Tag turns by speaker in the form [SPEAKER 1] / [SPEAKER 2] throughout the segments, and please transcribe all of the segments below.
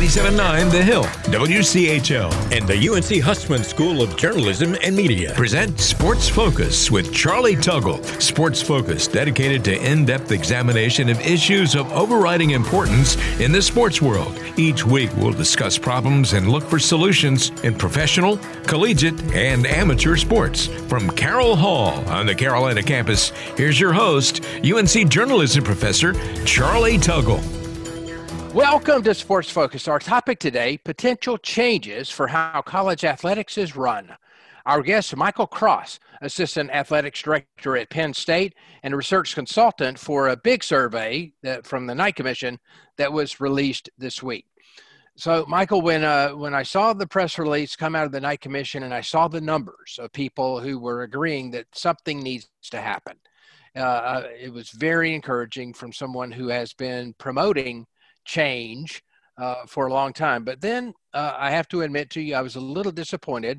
[SPEAKER 1] 97.9 The Hill, WCHL,
[SPEAKER 2] and the UNC Hussman School of Journalism and Media
[SPEAKER 1] present Sports Focus with Charlie Tuggle. Sports Focus dedicated to in depth examination of issues of overriding importance in the sports world. Each week, we'll discuss problems and look for solutions in professional, collegiate, and amateur sports. From Carroll Hall on the Carolina campus, here's your host, UNC journalism professor Charlie Tuggle.
[SPEAKER 3] Welcome to Sports Focus. Our topic today potential changes for how college athletics is run. Our guest, Michael Cross, Assistant Athletics Director at Penn State and research consultant for a big survey that, from the Knight Commission that was released this week. So, Michael, when uh, when I saw the press release come out of the Knight Commission and I saw the numbers of people who were agreeing that something needs to happen, uh, uh it was very encouraging from someone who has been promoting change uh, for a long time. But then uh, I have to admit to you, I was a little disappointed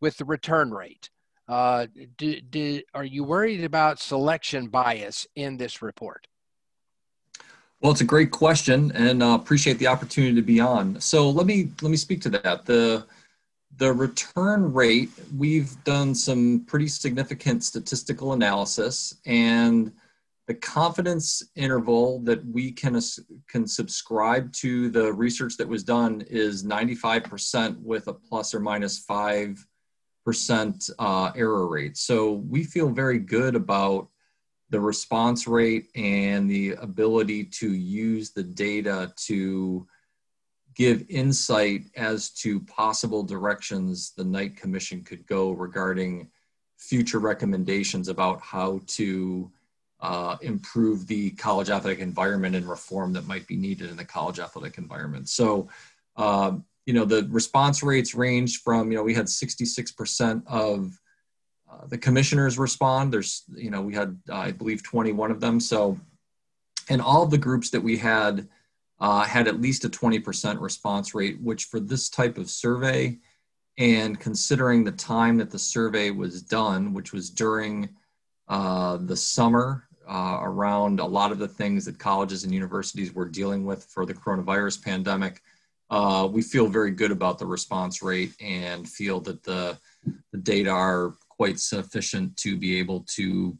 [SPEAKER 3] with the return rate. Uh, do, do, are you worried about selection bias in this report?
[SPEAKER 4] Well, it's a great question, and uh, appreciate the opportunity to be on. So let me let me speak to that. the The return rate, we've done some pretty significant statistical analysis, and the confidence interval that we can can subscribe to the research that was done is 95% with a plus or minus five percent uh, error rate. So we feel very good about the response rate and the ability to use the data to give insight as to possible directions the Knight Commission could go regarding future recommendations about how to uh, improve the college athletic environment and reform that might be needed in the college athletic environment. So, uh, you know, the response rates range from, you know, we had 66% of uh, the commissioners respond. There's, you know, we had, I believe, 21 of them. So, and all of the groups that we had uh, had at least a 20% response rate, which for this type of survey, and considering the time that the survey was done, which was during uh, the summer uh, around a lot of the things that colleges and universities were dealing with for the coronavirus pandemic. Uh, we feel very good about the response rate and feel that the, the data are quite sufficient to be able to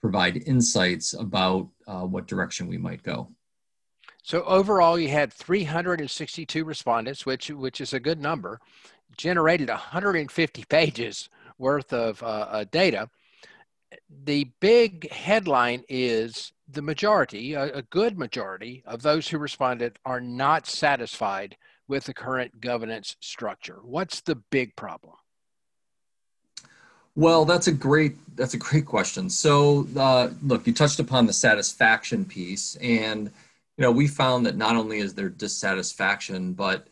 [SPEAKER 4] provide insights about uh, what direction we might go.
[SPEAKER 3] So overall, you had 362 respondents, which which is a good number. Generated 150 pages worth of uh, uh, data the big headline is the majority, a, a, good majority of those who responded are not satisfied with the current governance structure. What's the big problem?
[SPEAKER 4] Well, that's a great that's a great question. So, uh, look, you touched upon the satisfaction piece, and you know we found that not only is there dissatisfaction, but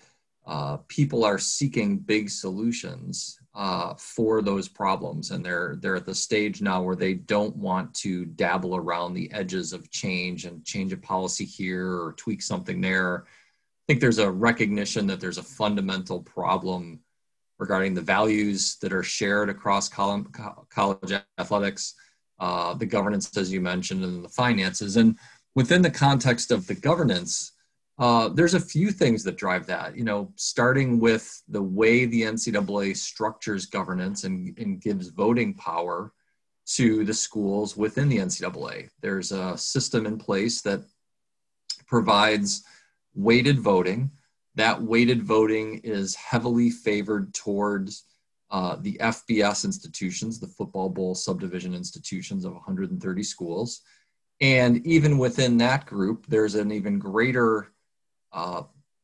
[SPEAKER 4] uh, people are seeking big solutions uh, for those problems. And they're they're at the stage now where they don't want to dabble around the edges of change and change a policy here or tweak something there. I think there's a recognition that there's a fundamental problem regarding the values that are shared across college athletics. Uh, the governance as you mentioned and the finances. And within the context of the governance uh, there's a few things that drive that, you know, starting with the way the NCAA structures governance and, and gives voting power to the schools within the NCAA. There's a system in place that provides weighted voting. That weighted voting is heavily favored towards uh, the FBS institutions, the football bowl subdivision institutions of 130 schools. And even within that group, there's an even greater uh,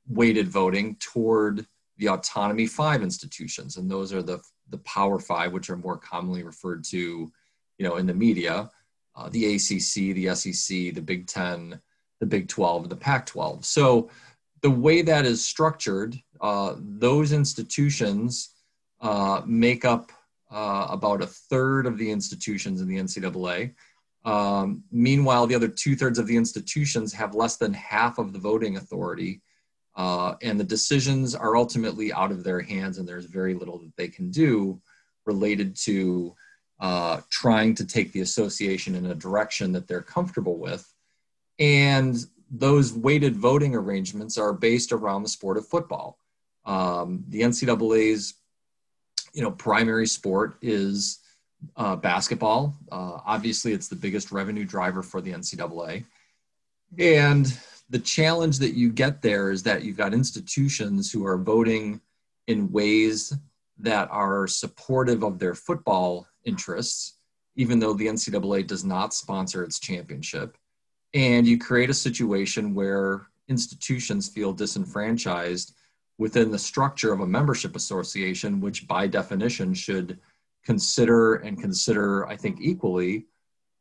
[SPEAKER 4] weighted voting toward the autonomy five institutions. And those are the the power five which are more commonly referred to you know in the media uh, the acc the sec the big 10 the big 12 and the pac 12 so the way that is structured uh, those institutions uh, make up uh, about a third of the institutions in the ncaa um, meanwhile, the other two thirds of the institutions have less than half of the voting authority, uh, and the decisions are ultimately out of their hands, and there's very little that they can do related to uh, trying to take the association in a direction that they're comfortable with. And those weighted voting arrangements are based around the sport of football. Um, the NCAA's, you know, primary sport is uh, basketball. Uh, obviously, it's the biggest revenue driver for the NCAA. And the challenge that you get there is that you've got institutions who are voting in ways that are supportive of their football interests, even though the NCAA does not sponsor its championship. And you create a situation where institutions feel disenfranchised within the structure of a membership association, which by definition should consider and consider, I think, equally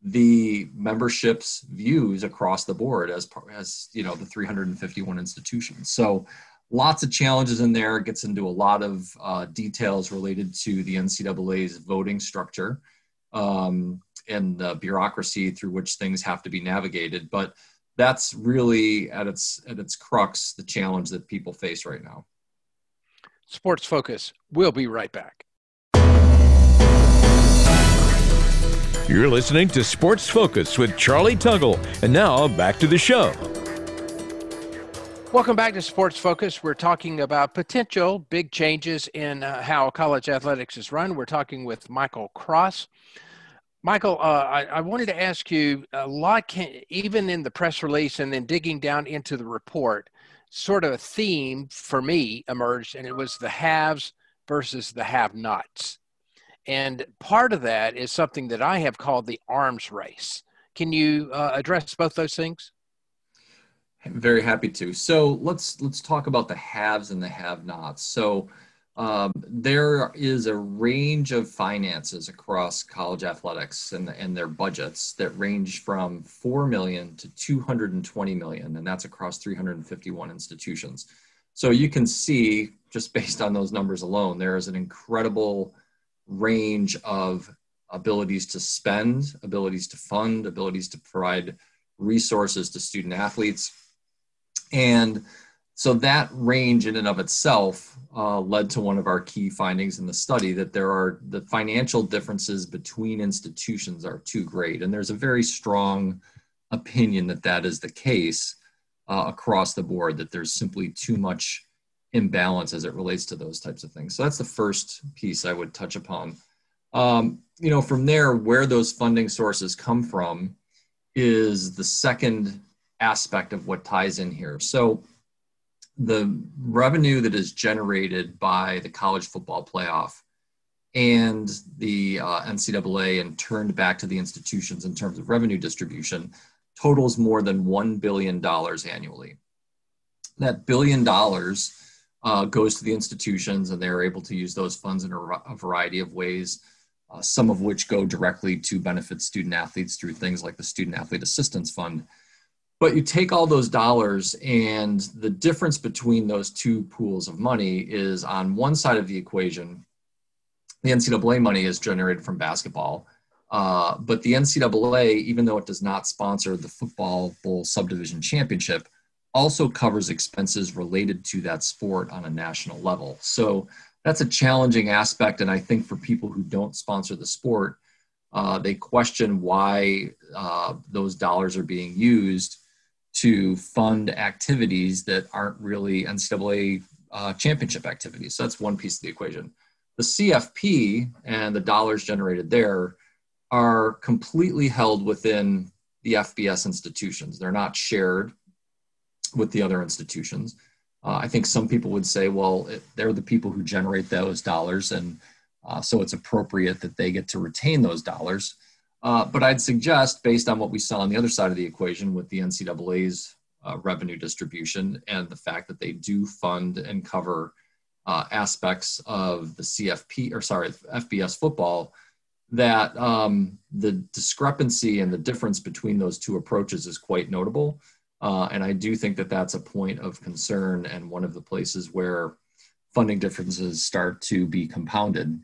[SPEAKER 4] the membership's views across the board as as you know the 351 institutions. So lots of challenges in there. It gets into a lot of uh, details related to the NCAA's voting structure um, and the bureaucracy through which things have to be navigated. But that's really at its at its crux the challenge that people face right now.
[SPEAKER 3] Sports Focus. We'll be right back.
[SPEAKER 1] You're listening to Sports Focus with Charlie Tuggle. And now back to the show.
[SPEAKER 3] Welcome back to Sports Focus. We're talking about potential big changes in uh, how college athletics is run. We're talking with Michael Cross. Michael, uh, I, I, wanted to ask you a lot, can, even in the press release and then digging down into the report, sort of a theme for me emerged, and it was the haves versus the have nots. And part of that is something that I have called the arms race. Can you uh, address both those things?
[SPEAKER 4] I'm very happy to. So let's let's talk about the haves and the have-nots. So um, there is a range of finances across college athletics and, and their budgets that range from 4 million to 220 million, and that's across 351 institutions. So you can see, just based on those numbers alone, there is an incredible range of abilities to spend, abilities to fund, abilities to provide resources to student athletes. And so that range in and of itself uh, led to one of our key findings in the study that there are the financial differences between institutions are too great. And there's a very strong opinion that that is the case uh, across the board, that there's simply too much imbalance as it relates to those types of things. So that's the first piece I would touch upon. Um, you know, from there, where those funding sources come from is the second aspect of what ties in here. So the revenue that is generated by the college football playoff and the uh, NCAA and turned back to the institutions in terms of revenue distribution totals more than $1 billion annually. That billion dollars uh, goes to the institutions, and they're able to use those funds in a, a variety of ways. Uh, some of which go directly to benefit student athletes through things like the Student Athlete Assistance Fund. But you take all those dollars, and the difference between those two pools of money is on one side of the equation, the NCAA money is generated from basketball. Uh, but the NCAA, even though it does not sponsor the Football Bowl Subdivision Championship, also covers expenses related to that sport on a national level. So that's a challenging aspect. And I think for people who don't sponsor the sport, uh, they question why uh, those dollars are being used to fund activities that aren't really NCAA uh, championship activities. So that's one piece of the equation. The CFP and the dollars generated there are completely held within the FBS institutions. They're not shared with the other institutions. Uh, I think some people would say, well, it, they're the people who generate those dollars, and uh, so it's appropriate that they get to retain those dollars. Uh, but I'd suggest, based on what we saw on the other side of the equation with the NCAA's uh, revenue distribution and the fact that they do fund and cover uh, aspects of the CFP or sorry, FBS football, that um, the discrepancy and the difference between those two approaches is quite notable. Uh, and I do think that that's a point of concern and one of the places where funding differences start to be compounded.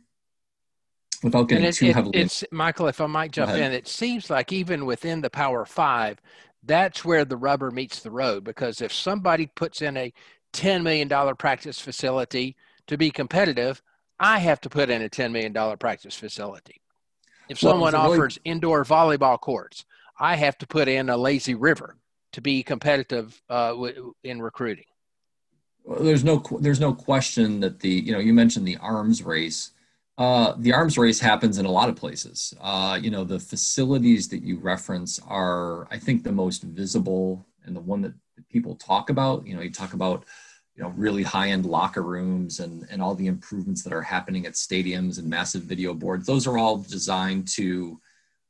[SPEAKER 4] Without getting it, too it, heavily,
[SPEAKER 3] it's Michael. If I might jump in, it seems like even within the Power Five, that's where the rubber meets the road. Because if somebody puts in a ten million dollar practice facility to be competitive, I have to put in a ten million dollar practice facility. If someone well, offers really... indoor volleyball courts, I have to put in a lazy river to be competitive uh, in recruiting?
[SPEAKER 4] Well, there's no there's no question that the you know you mentioned the arms race. Uh, the arms race happens in a lot of places. Uh, you know the facilities that you reference are I think the most visible and the one that people talk about. You know you talk about you know really high end locker rooms and and all the improvements that are happening at stadiums and massive video boards. Those are all designed to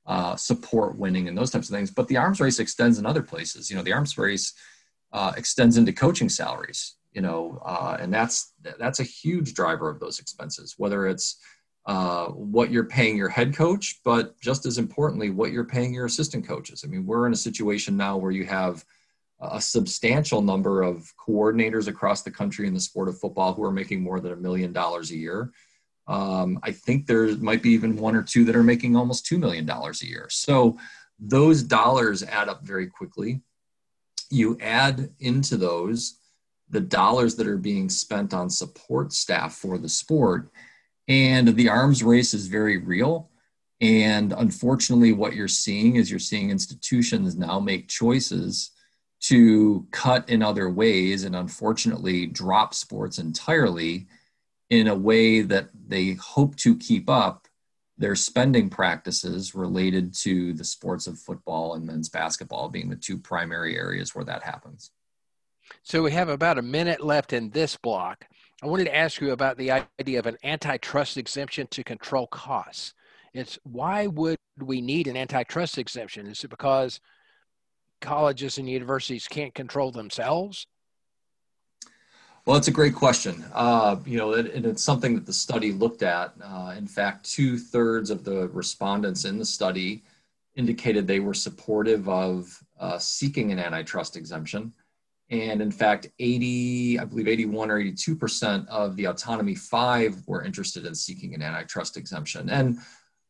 [SPEAKER 4] uh, support winning and those types of things. But the arms race extends in other places. You know, the arms race uh, extends into coaching salaries. You know, uh, and that's that's a huge driver of those expenses. Whether it's uh, what you're paying your head coach, but just as importantly, what you're paying your assistant coaches. I mean, we're in a situation now where you have a substantial number of coordinators across the country in the sport of football who are making more than a million dollars a year. Um, I think there might be even one or two that are making almost $2 million a year. So those dollars add up very quickly. You add into those the dollars that are being spent on support staff for the sport, and the arms race is very real. And unfortunately, what you're seeing is you're seeing institutions now make choices to cut in other ways and unfortunately drop sports entirely in a way that they hope to keep up their spending practices related to the sports of football and men's basketball being the two primary areas where that happens.
[SPEAKER 3] So we have about a minute left in this block. I wanted to ask you about the idea of an antitrust exemption to control costs. It's why would we need an antitrust exemption? Is it because colleges and universities can't control themselves?
[SPEAKER 4] Well, it's a great question. Uh, you know, it, and it's something that the study looked at. Uh, in fact, two thirds of the respondents in the study indicated they were supportive of uh, seeking an antitrust exemption. And in fact, 80, I believe 81 or 82% of the Autonomy 5 were interested in seeking an antitrust exemption. And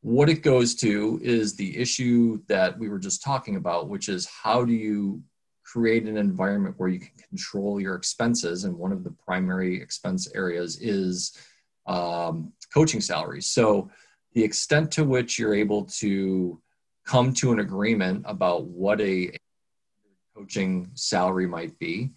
[SPEAKER 4] what it goes to is the issue that we were just talking about, which is how do you create an environment where you can control your expenses. And one of the primary expense areas is um, coaching salaries. So, the extent to which you're able to come to an agreement about what a coaching salary might be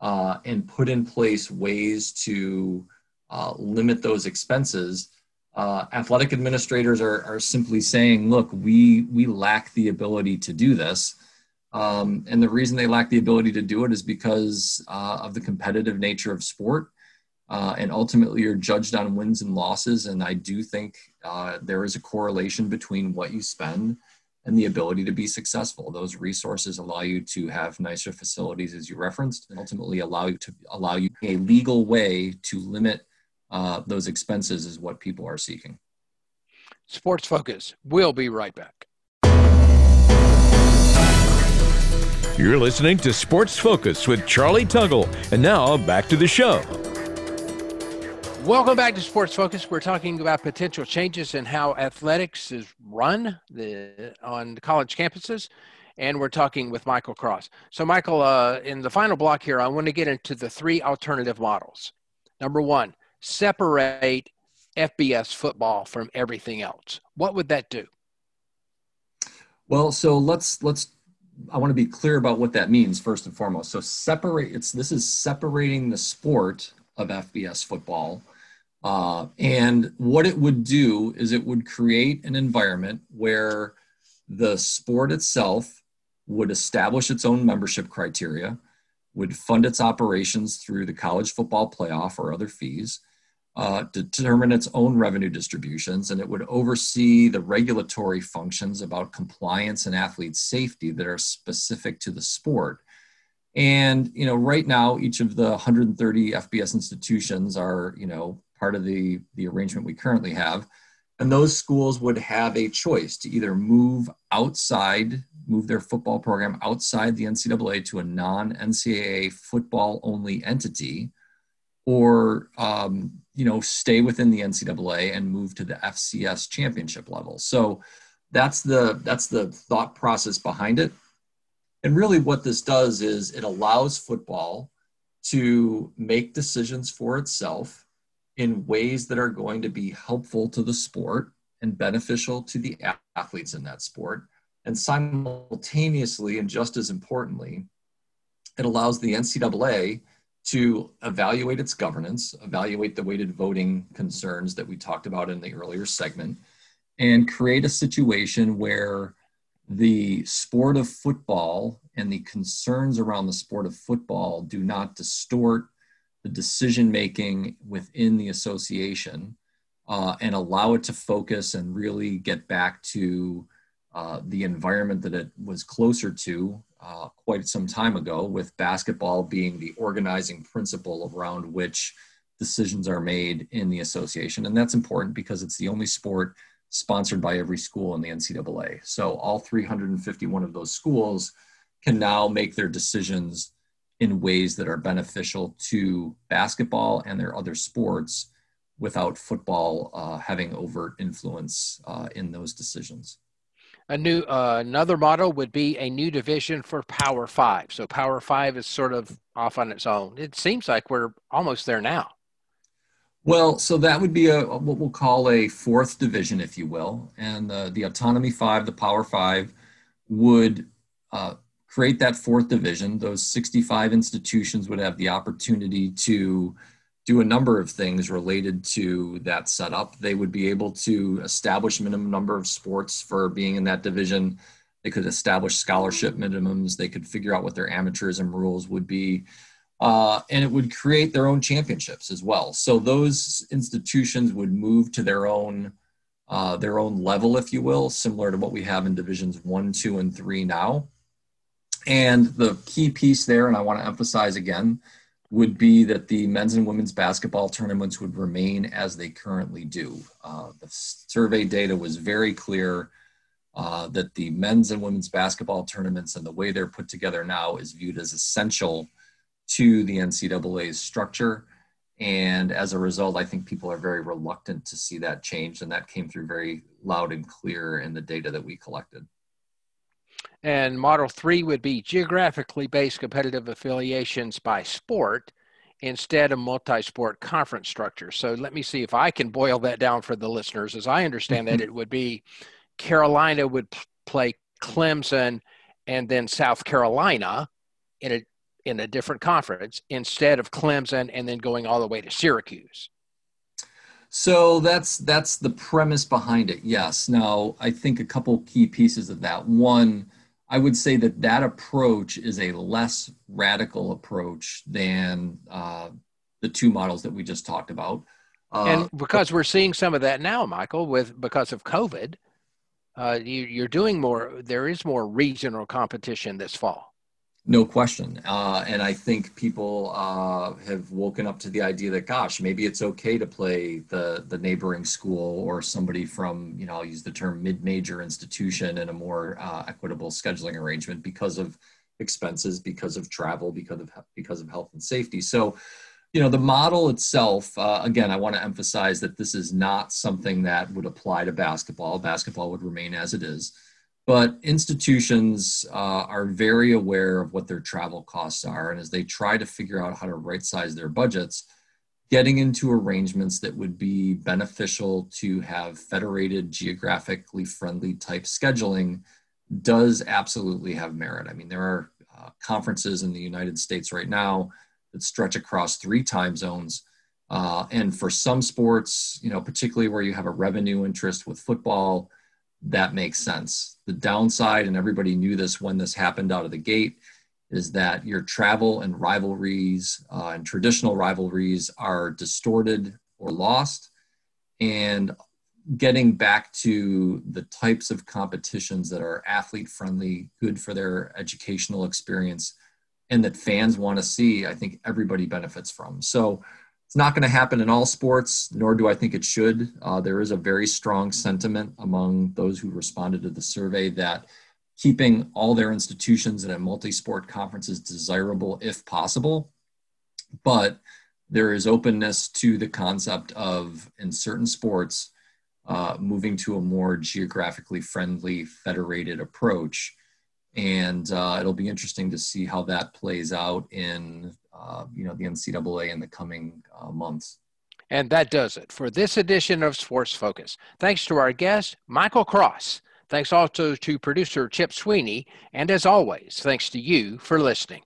[SPEAKER 4] uh, and put in place ways to uh, limit those expenses. Uh, athletic administrators are, are simply saying, look, we, we lack the ability to do this. Um, and the reason they lack the ability to do it is because uh, of the competitive nature of sport. Uh, and ultimately, you're judged on wins and losses. And I do think uh, there is a correlation between what you spend and the ability to be successful. Those resources allow you to have nicer facilities, as you referenced, and ultimately allow you to allow you a legal way to limit uh, those expenses, is what people are seeking.
[SPEAKER 3] Sports Focus. We'll be right back.
[SPEAKER 1] You're listening to Sports Focus with Charlie Tuggle. And now back to the show.
[SPEAKER 3] Welcome back to Sports Focus. We're talking about potential changes in how athletics is run the, on college campuses. And we're talking with Michael Cross. So, Michael, uh, in the final block here, I want to get into the three alternative models. Number one, separate FBS football from everything else. What would that do?
[SPEAKER 4] Well, so let's let's I want to be clear about what that means first and foremost. So separate it's this is separating the sport of FBS football. Uh, and what it would do is it would create an environment where the sport itself would establish its own membership criteria, would fund its operations through the college football playoff or other fees, uh, determine its own revenue distributions, and it would oversee the regulatory functions about compliance and athlete safety that are specific to the sport. And you know, right now, each of the 130 FBS institutions are you know part of the the arrangement we currently have, and those schools would have a choice to either move outside, move their football program outside the NCAA to a non-NCAA football only entity, or um, you know stay within the NCAA and move to the FCS championship level. So that's the that's the thought process behind it. And really, what this does is it allows football to make decisions for itself in ways that are going to be helpful to the sport and beneficial to the athletes in that sport. And simultaneously, and just as importantly, it allows the NCAA to evaluate its governance, evaluate the weighted voting concerns that we talked about in the earlier segment, and create a situation where the sport of football and the concerns around the sport of football do not distort the decision making within the association uh, and allow it to focus and really get back to uh, the environment that it was closer to uh, quite some time ago, with basketball being the organizing principle around which decisions are made in the association. And that's important because it's the only sport sponsored by every school in the NCAA. So all 351 of those schools can now make their decisions in ways that are beneficial to basketball and their other sports without football uh, having overt influence uh, in those decisions.
[SPEAKER 3] A new uh, another model would be a new division for Power Five. So Power Five is sort of off on its own. It seems like we're almost there now.
[SPEAKER 4] Well, so that would be a what we'll call a fourth division, if you will, and uh, the Autonomy Five, the Power Five, would uh, create that fourth division. Those 65 institutions would have the opportunity to do a number of things related to that setup. They would be able to establish minimum number of sports for being in that division. They could establish scholarship minimums. They could figure out what their amateurism rules would be. Uh, and it would create their own championships as well. So those institutions would move to their own uh, their own level, if you will, similar to what we have in divisions one, two, and three now. And the key piece there, and I want to emphasize again, would be that the men's and women's basketball tournaments would remain as they currently do. Uh, the survey data was very clear uh, that the men's and women's basketball tournaments and the way they're put together now is viewed as essential to the NCAA's structure. And as a result, I think people are very reluctant to see that change. And that came through very loud and clear in the data that we collected.
[SPEAKER 3] And model three would be geographically based competitive affiliations by sport instead of multi-sport conference structure. So let me see if I can boil that down for the listeners. As I understand that, mm-hmm. it would be Carolina would play Clemson and then South Carolina in a in a different conference instead of Clemson and then going all the way to Syracuse.
[SPEAKER 4] So that's that's the premise behind it. Yes. Now, I think a couple key pieces of that. One, I would say that that approach is a less radical approach than uh, the two models that we just talked about.
[SPEAKER 3] Uh, and because we're seeing some of that now, Michael, with because of COVID, uh, you, you're doing more. There is more regional competition this fall.
[SPEAKER 4] No question. Uh, and I think people uh, have woken up to the idea that, gosh, maybe it's okay to play the, the neighboring school or somebody from, you know, I'll use the term mid major institution in a more uh, equitable scheduling arrangement because of expenses, because of travel, because of, because of health and safety. So, you know, the model itself, uh, again, I want to emphasize that this is not something that would apply to basketball. Basketball would remain as it is but institutions uh, are very aware of what their travel costs are. And as they try to figure out how to right size their budgets, getting into arrangements that would be beneficial to have federated, geographically friendly type scheduling does absolutely have merit. I mean, there are uh, conferences in the United States right now that stretch across three time zones. Uh, and for some sports, you know, particularly where you have a revenue interest with football, that makes sense. The downside, and everybody knew this when this happened out of the gate, is that your travel and rivalries uh, and traditional rivalries are distorted or lost. And getting back to the types of competitions that are athlete friendly, good for their educational experience, and that fans want to see, I think everybody benefits from. So, it's not going to happen in all sports, nor do I think it should. Uh, there is a very strong sentiment among those who responded to the survey that keeping all their institutions in a multi-sport conference is desirable if possible. But there is openness to the concept of, in certain sports, uh, moving to a more geographically friendly federated approach. And uh, it'll be interesting to see how that plays out in uh, you know the NCAA in the coming uh, months.
[SPEAKER 3] And that does it for this edition of Sports Focus. Thanks to our guest, Michael Cross. Thanks also to producer Chip Sweeney. And as always, thanks to you for listening.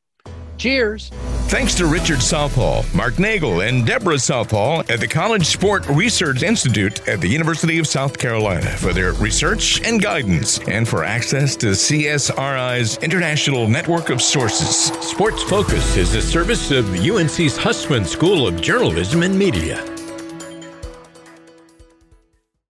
[SPEAKER 3] Cheers.
[SPEAKER 1] Thanks to Richard Southall, Mark Nagel, and Deborah Southall at the College Sport Research Institute at the University of South Carolina for their research and guidance and for access to CSRI's international network of sources.
[SPEAKER 2] Sports Focus is a service of UNC's Hussman School of Journalism and Media.